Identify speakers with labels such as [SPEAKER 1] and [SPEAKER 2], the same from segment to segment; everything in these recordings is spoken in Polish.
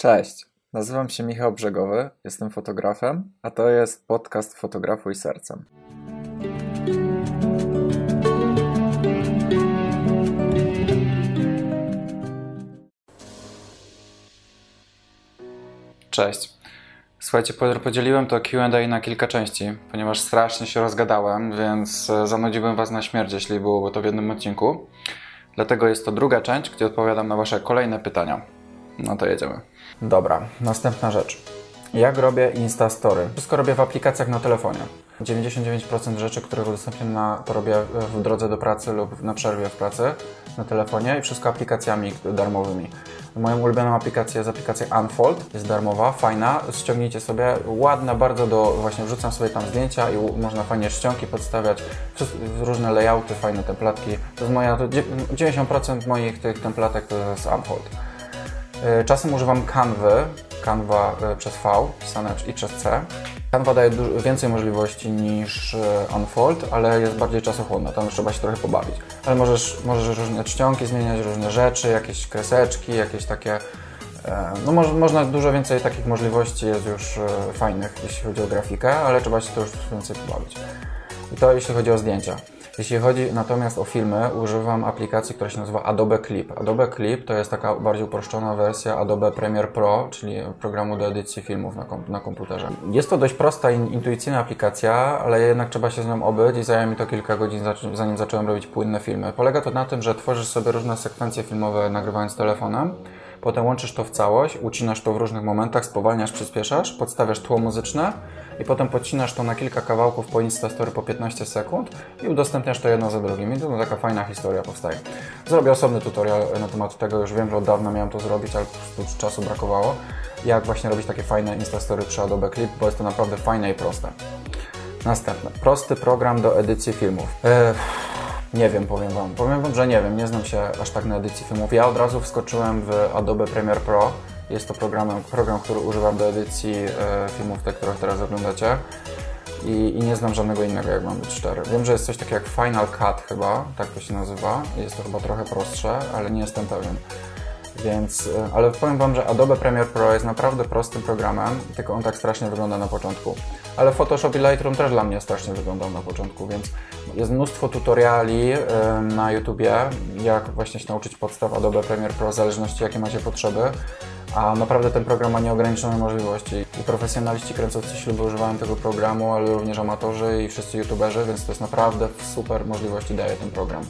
[SPEAKER 1] Cześć, nazywam się Michał Brzegowy, jestem fotografem, a to jest podcast Fotografuj Sercem. Cześć. Słuchajcie, podzieliłem to QA na kilka części, ponieważ strasznie się rozgadałem, więc e, zanudziłbym Was na śmierć, jeśli byłoby to w jednym odcinku. Dlatego jest to druga część, gdzie odpowiadam na Wasze kolejne pytania. No to jedziemy. Dobra, następna rzecz. Jak robię Instastory? Wszystko robię w aplikacjach na telefonie. 99% rzeczy, które udostępniam na, to robię w drodze do pracy lub na przerwie w pracy na telefonie i wszystko aplikacjami darmowymi. Moją ulubioną aplikacją jest aplikacja Unfold, jest darmowa, fajna, ściągnijcie sobie, ładna bardzo do, właśnie wrzucam sobie tam zdjęcia i można fajnie czcionki podstawiać, różne layouty, fajne templatki. To jest moja, to 90% moich tych templatek to jest Unfold. E, czasem używam Canvy, Canva e, przez V, pisane i przez C. Canva daje więcej możliwości niż e, Unfold, ale jest bardziej czasochłonna, tam trzeba się trochę pobawić. Ale możesz, możesz różne czcionki zmieniać, różne rzeczy, jakieś kreseczki, jakieś takie... No mo można dużo więcej takich możliwości jest już fajnych, jeśli chodzi o grafikę, ale trzeba się to już więcej pobawić. I to jeśli chodzi o zdjęcia. Jeśli chodzi natomiast o filmy, używam aplikacji, która się nazywa Adobe Clip. Adobe Clip to jest taka bardziej uproszczona wersja Adobe Premiere Pro, czyli programu do edycji filmów na, kom na komputerze. Jest to dość prosta i intuicyjna aplikacja, ale jednak trzeba się z nią obyć i zajęło mi to kilka godzin, zanim zacząłem robić płynne filmy. Polega to na tym, że tworzysz sobie różne sekwencje filmowe nagrywając telefonem, potem łączysz to w całość, ucinasz to w różnych momentach, spowalniasz, przyspieszasz, podstawiasz tło muzyczne i potem podcinasz to na kilka kawałków po Instastory po 15 sekund i udostępniasz to jedno za drugim. I to taka fajna historia powstaje. Zrobię osobny tutorial na temat tego, już wiem, że od dawna miałem to zrobić, ale po czasu brakowało. Jak właśnie robić takie fajne Instastory przy Adobe Clip, bo jest to naprawdę fajne i proste. Następne. Prosty program do edycji filmów. Eee, nie wiem, powiem Wam. Powiem Wam, że nie wiem, nie znam się aż tak na edycji filmów. Ja od razu wskoczyłem w Adobe Premiere Pro. Jest to program, program który używam do edycji e, filmów, te, które teraz oglądacie. I, I, nie znam żadnego innego, jak mam być szczery. Wiem, że jest coś takiego jak Final Cut chyba, tak to się nazywa. Jest to chyba trochę prostsze, ale nie jestem pewien. Więc, e, ale powiem Wam, że Adobe Premiere Pro jest naprawdę prostym programem, tylko on tak strasznie wygląda na początku. Ale Photoshop i Lightroom też dla mnie strasznie wyglądał na początku, więc jest mnóstwo tutoriali na YouTubie, jak właśnie się nauczyć podstaw Adobe Premiere Pro, w zależności jakie macie potrzeby. A naprawdę ten program ma nieograniczone możliwości. I profesjonaliści kręcący śluby używają tego programu, ale również amatorzy i wszyscy youtuberzy, więc to jest naprawdę super możliwości daje ten program.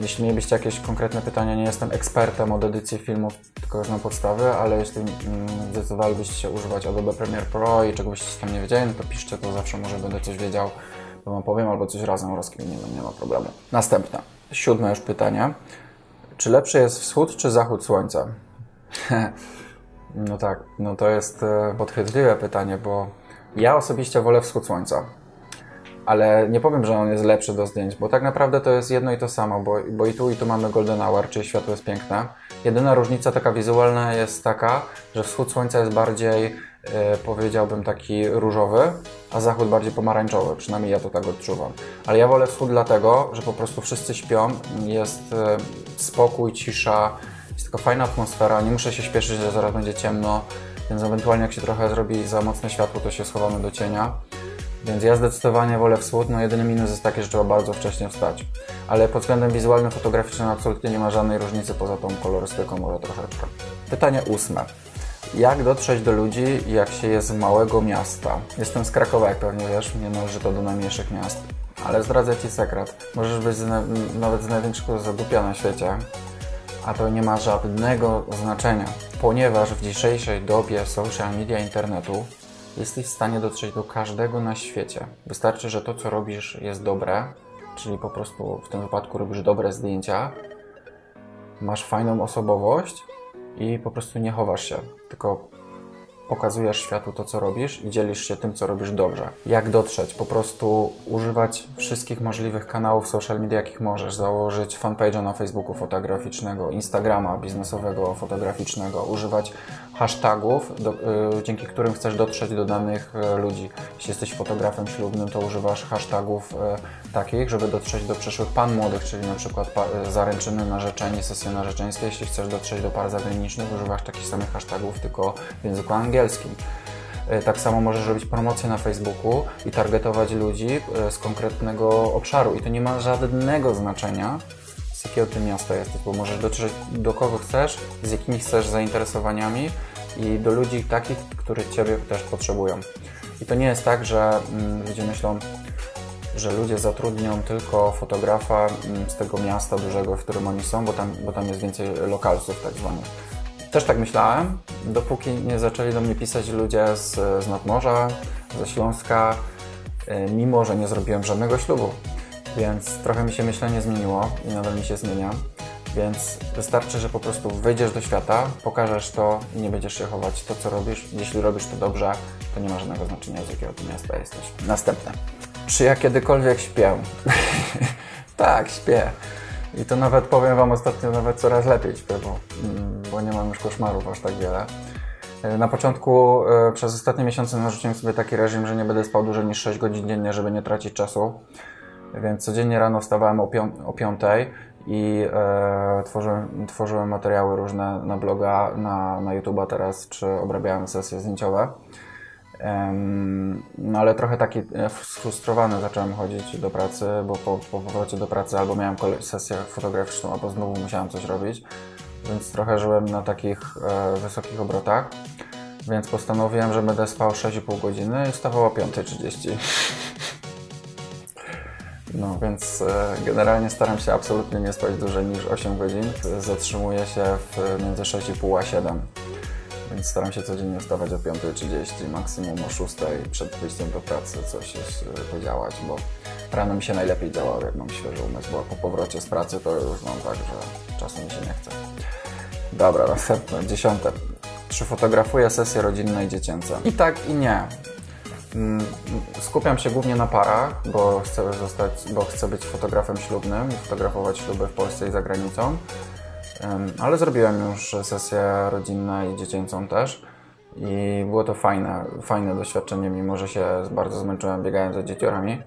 [SPEAKER 1] Jeśli mielibyście jakieś konkretne pytania, nie jestem ekspertem od edycji filmów, tylko znam podstawy, ale jeśli mm, zdecydowalibyście się używać Adobe Premiere Pro i czegoś tam nie wiedzieli, no to piszcie, to zawsze może będę coś wiedział, to wam powiem, albo coś razem rozkminimy, nie ma problemu. Następne, siódme już pytanie. Czy lepszy jest wschód czy zachód słońca? no tak, no to jest e, podchwytliwe pytanie, bo ja osobiście wolę wschód słońca ale nie powiem, że on jest lepszy do zdjęć, bo tak naprawdę to jest jedno i to samo, bo, bo i tu i tu mamy golden hour, czyli światło jest piękne. Jedyna różnica taka wizualna jest taka, że wschód słońca jest bardziej, e, powiedziałbym, taki różowy, a zachód bardziej pomarańczowy, przynajmniej ja to tak odczuwam. Ale ja wolę wschód dlatego, że po prostu wszyscy śpią, jest e, spokój, cisza, jest taka fajna atmosfera, nie muszę się śpieszyć, że zaraz będzie ciemno, więc ewentualnie jak się trochę zrobi za mocne światło, to się schowamy do cienia. Więc ja zdecydowanie wolę wschód, no jedyny minus jest taki, że trzeba bardzo wcześnie wstać. Ale pod względem wizualnym, fotograficznym absolutnie nie ma żadnej różnicy poza tą kolorystyką może troszeczkę. Pytanie ósme. Jak dotrzeć do ludzi, jak się jest z małego miasta? Jestem z Krakowa, jak pewnie wiesz, nie należy to do najmniejszych miast. Ale zdradzę Ci sekret. Możesz być z nawet z największego zadupia na świecie, a to nie ma żadnego znaczenia, ponieważ w dzisiejszej dobie social media internetu jesteś w stanie dotrzeć do każdego na świecie. Wystarczy, że to, co robisz, jest dobre, czyli po prostu w tym wypadku robisz dobre zdjęcia, masz fajną osobowość i po prostu nie chowasz się, tylko pokazujesz światu to, co robisz i dzielisz się tym, co robisz dobrze. Jak dotrzeć? Po prostu używać wszystkich możliwych kanałów social media, jakich możesz. Założyć fanpage'a na Facebooku fotograficznego, Instagrama biznesowego fotograficznego, używać hashtagów, do, y, dzięki którym chcesz dotrzeć do danych y, ludzi. Jeśli jesteś fotografem ślubnym, to używasz hashtagów y, takich, żeby dotrzeć do przyszłych pan młodych, czyli na przykład zaręczyny, narzeczeni, sesje narzeczeńskie. Jeśli chcesz dotrzeć do par zagranicznych, używasz takich samych hashtagów, tylko w języku angielskim. Tak samo możesz robić promocje na Facebooku i targetować ludzi z konkretnego obszaru. I to nie ma żadnego znaczenia, jakiego ty miasta jesteś, bo możesz dotrzeć do kogo chcesz, z jakimi chcesz zainteresowaniami i do ludzi takich, których ciebie też potrzebują. I to nie jest tak, że mm, ludzie myślą, że ludzie zatrudnią tylko fotografa mm, z tego miasta dużego, w którym oni są, bo tam, bo tam jest więcej lokalców tak zwanych. Też tak myślałem, dopóki nie zaczęli do mnie pisać ludzie z, z nadmorza, ze Śląska, y, mimo że nie zrobiłem żadnego ślubu. Więc trochę mi się myślenie zmieniło i nadal mi się zmienia. Więc wystarczy, że po prostu wyjdziesz do świata, pokażesz to i nie będziesz się chować. To, co robisz, jeśli robisz to dobrze, to nie ma żadnego znaczenia, z jakiego ty miasta jesteś. Następne. Czy ja kiedykolwiek śpię? tak, śpię. I to nawet powiem Wam ostatnio, nawet coraz lepiej śpię, bo, mm, bo nie mam już koszmarów aż tak wiele. E, Na początku e, przez ostatnie miesiące narzuciłem sobie taki reżim, że nie będę spał dłużej niż 6 godzin dziennie, żeby nie tracić czasu. Więc codziennie rano wstawałem o, pią- o 5 i e, tworzyłem, tworzyłem materiały różne na bloga, na, na YouTube'a teraz, czy obrabiałem sesje zdjęciowe. Em, No ale trochę taki e, sfrustrowany zacząłem chodzić do pracy, bo po, po powrocie do pracy albo miałem sesję fotograficzną, albo znowu musiałem coś robić, więc trochę żyłem na takich e, wysokich obrotach, więc postanowiłem, że będę spał 6,5 godziny i wstawał o 5.30. No więc e, generalnie staram się absolutnie nie spać dłużej niż 8 godzin. Zatrzymuję się w między 6,5 a 7. Więc staram się codziennie wstawać o 5.30, maksimum o 6.00 przed wyjściem do pracy coś y, podziałać, bo rano mi się najlepiej działa, jak mam świeży umysł, bo po powrocie z pracy to już mam tak, że czasu mi się nie chce. Dobra, następne, dziesiąte. Czy fotografuję sesje rodzinne i dziecięce? I tak i nie. Mm, Skupiam się głównie na parach, bo chcę, zostać, bo chcę być fotografem ślubnym i fotografować śluby w Polsce i za granicą. Ale zrobiłem już sesję rodzinną i dziecięcą też. I było to fajne, fajne doświadczenie, mimo że się bardzo zmęczyłem biegając za dzieciorami.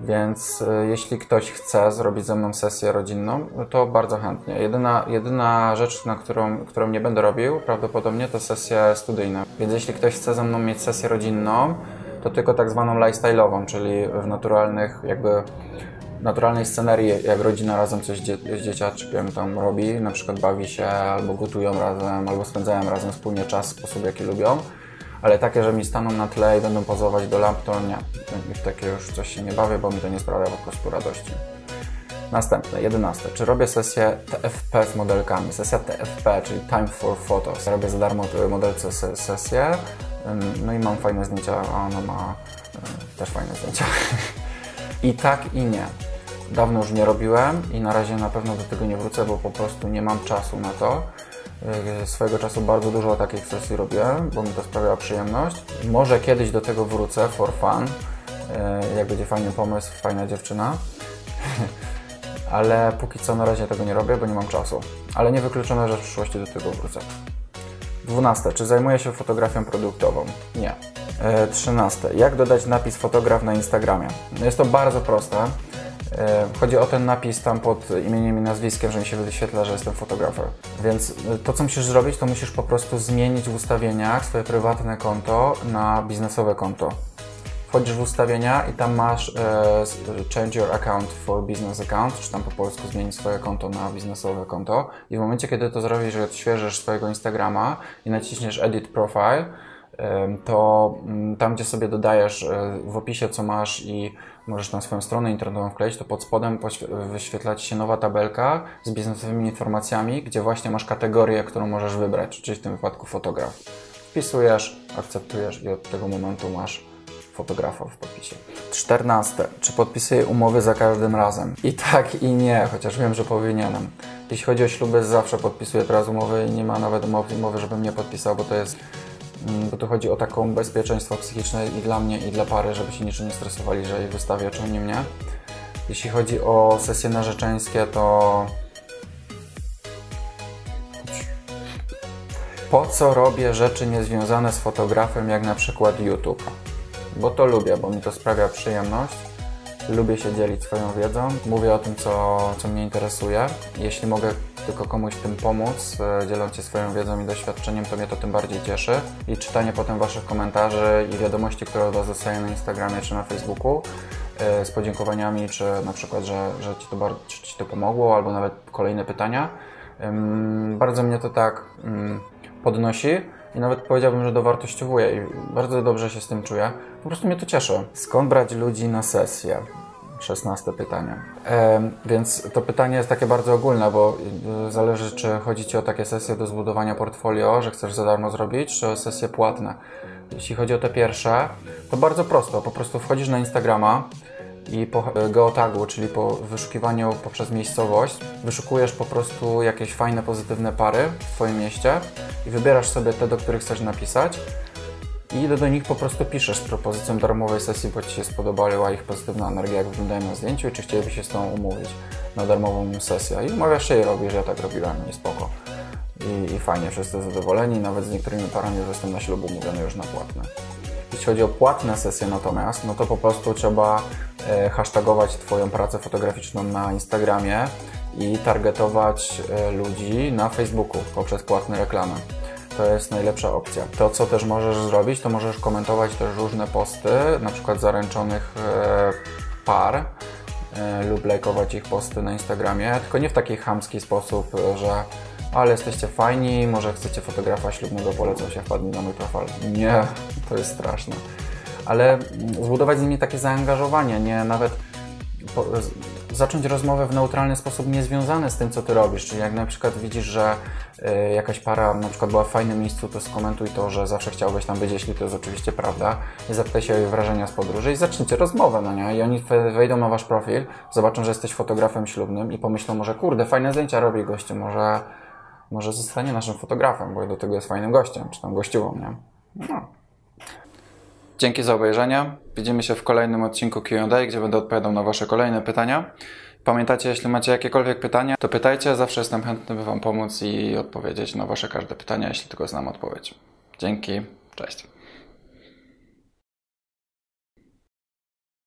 [SPEAKER 1] Więc y, jeśli ktoś chce zrobić ze mną sesję rodzinną, to bardzo chętnie. Jedyna, jedyna rzecz, na którą, którą nie będę robił, prawdopodobnie to sesje studyjne. Więc jeśli ktoś chce ze mną mieć sesję rodzinną, to tylko tak zwaną lifestyle'ową, czyli w naturalnych, jakby naturalnej scenerii, jak rodzina razem coś z dzieciaczkiem tam robi, na przykład bawi się, albo gotują razem, albo spędzają razem wspólnie czas w sposób, jaki lubią. Ale takie, że mi staną na tle i będą pozować do lamp, to nie. W takie już coś się nie bawię, bo mi to nie sprawia po prostu radości. Następne, 11. Czy robię sesję TFP z modelkami? Sesja TFP, czyli Time for Photos. Robię za darmo modelce se- sesję, no i mam fajne zdjęcia, a ona ma y, też fajne zdjęcia. I tak i nie. Dawno już nie robiłem i na razie na pewno do tego nie wrócę, bo po prostu nie mam czasu na to. Yy, Swojego czasu bardzo dużo takich sesji robiłem, bo mi to sprawiało przyjemność. Może kiedyś do tego wrócę for fun, yy, jak będzie fajny pomysł, fajna dziewczyna. Ale póki co na razie tego nie robię, bo nie mam czasu. Ale nie wykluczone, że w przyszłości do tego wrócę. 12. Czy zajmuję się fotografią produktową? Nie. E, 13. Jak dodać napis fotograf na Instagramie? No Jest to bardzo proste. E, Chodzi o ten napis tam pod imieniem i nazwiskiem, że mi się wyświetla, że jestem fotografem. Więc e, to, co musisz zrobić, to musisz po prostu zmienić w ustawieniach swoje prywatne konto na biznesowe konto. Wchodzisz w ustawienia i tam masz e, change your account for business account, czy tam po polsku zmień swoje konto na biznesowe konto. I w momencie, kiedy to zrobisz, że odświeżysz swojego Instagrama i naciśniesz edit profile, em, to mm, tam, gdzie sobie dodajesz e, w opisie, co masz i możesz tam swoją stronę internetową wkleić, to pod spodem wyświetla Ci się nowa tabelka z biznesowymi informacjami, gdzie właśnie masz kategorię, którą możesz wybrać, czyli w tym wypadku fotograf. Wpisujesz, akceptujesz i od tego momentu masz fotografa w podpisie. 14. Czy podpisuję umowy za każdym razem? I tak, i nie, chociaż wiem, że powinienem. Jeśli chodzi o śluby, zawsze podpisuję teraz umowy i nie ma nawet umowy, umowy żebym nie podpisał, bo to jest mm, bo tu chodzi o taką bezpieczeństwo psychiczne i dla mnie, i dla pary, żeby się niczym nie stresowali, że ich wystawię, czy oni mnie. Jeśli chodzi o sesje narzeczeńskie, to po co robię rzeczy niezwiązane z fotografem, jak na przykład YouTube? Bo to lubię, bo mi to sprawia przyjemność. Lubię się dzielić swoją wiedzą, mówię o tym, co, co mnie interesuje. Jeśli mogę tylko komuś tym pomóc, e, dzieląc się swoją wiedzą i doświadczeniem, to mnie to tym bardziej cieszy. I czytanie potem Waszych komentarzy i wiadomości, które od Was dostaję na Instagramie czy na Facebooku e, z podziękowaniami, czy na przykład, że, że ci, to, bar- czy Ci to pomogło, albo nawet kolejne pytania. Bardzo mnie to tak ym, podnosi i nawet powiedziałbym, że dowartościowuje i bardzo dobrze się z tym czuję. Po prostu mnie to cieszy. Skąd brać ludzi na sesję? 16 pytanie. Em, więc to pytanie jest takie bardzo ogólne, bo y, zależy, czy chodzi Ci o takie sesje do zbudowania portfolio, że chcesz za darmo zrobić, czy o sesje płatne. Jeśli chodzi o te pierwsze, to bardzo prosto. Po prostu wchodzisz na Instagrama i po geotagu, czyli po wyszukiwaniu poprzez miejscowość, wyszukujesz po prostu jakieś fajne, pozytywne pary w Twoim mieście i wybierasz sobie te, do których chcesz napisać i do, do nich po prostu piszesz z propozycją darmowej sesji, bo Ci się spodobała ich pozytywna energia, jak wyglądają na zdjęciu i czy chcieliby się z Tobą umówić na darmową sesję. I umawiasz się i robisz, ja tak robiłem i spoko. I, I fajnie, wszyscy zadowoleni, nawet z niektórymi parami jestem na ślubu mówiony już na płatne. Jeśli chodzi o płatne sesje natomiast, no to po prostu trzeba e, hashtagować Twoją pracę fotograficzną na Instagramie i targetować e, ludzi na Facebooku poprzez płatne reklamy. To jest najlepsza opcja. To, co też możesz zrobić, to możesz komentować też różne posty, na przykład zaręczonych e, par lub lajkować ich posty na Instagramie, tylko nie w taki chamski sposób, że ale jesteście fajni, może chcecie fotografa ślubnego, polecam się, wpadnij na mój profil. Nie, to jest straszne. Ale zbudować z nimi takie zaangażowanie, nie nawet po, zacząć rozmowę w neutralny sposób niezwiązany z tym, co ty robisz. Czyli jak na przykład widzisz, że y, jakaś para na przykład była w fajnym miejscu, to skomentuj to, że zawsze chciałbyś tam być, jeśli to jest oczywiście prawda. I zapytaj się o jej wrażenia z podróży i zacznijcie rozmowę, no nie? I oni we- wejdą na wasz profil, zobaczą, że jesteś fotografem ślubnym i pomyślą może, kurde, fajne zdjęcia robi gościu, może, może zostanie naszym fotografem, bo do tego jest fajnym gościem, czy tam gościową, nie? No. Dzięki za obejrzenie. Widzimy się w kolejnym odcinku Q&A, gdzie będę odpowiadał na Wasze kolejne pytania. Pamiętajcie, jeśli macie jakiekolwiek pytania, to pytajcie. Zawsze jestem chętny, by Wam pomóc i odpowiedzieć na Wasze każde pytania, jeśli tylko znam odpowiedź. Dzięki. Cześć.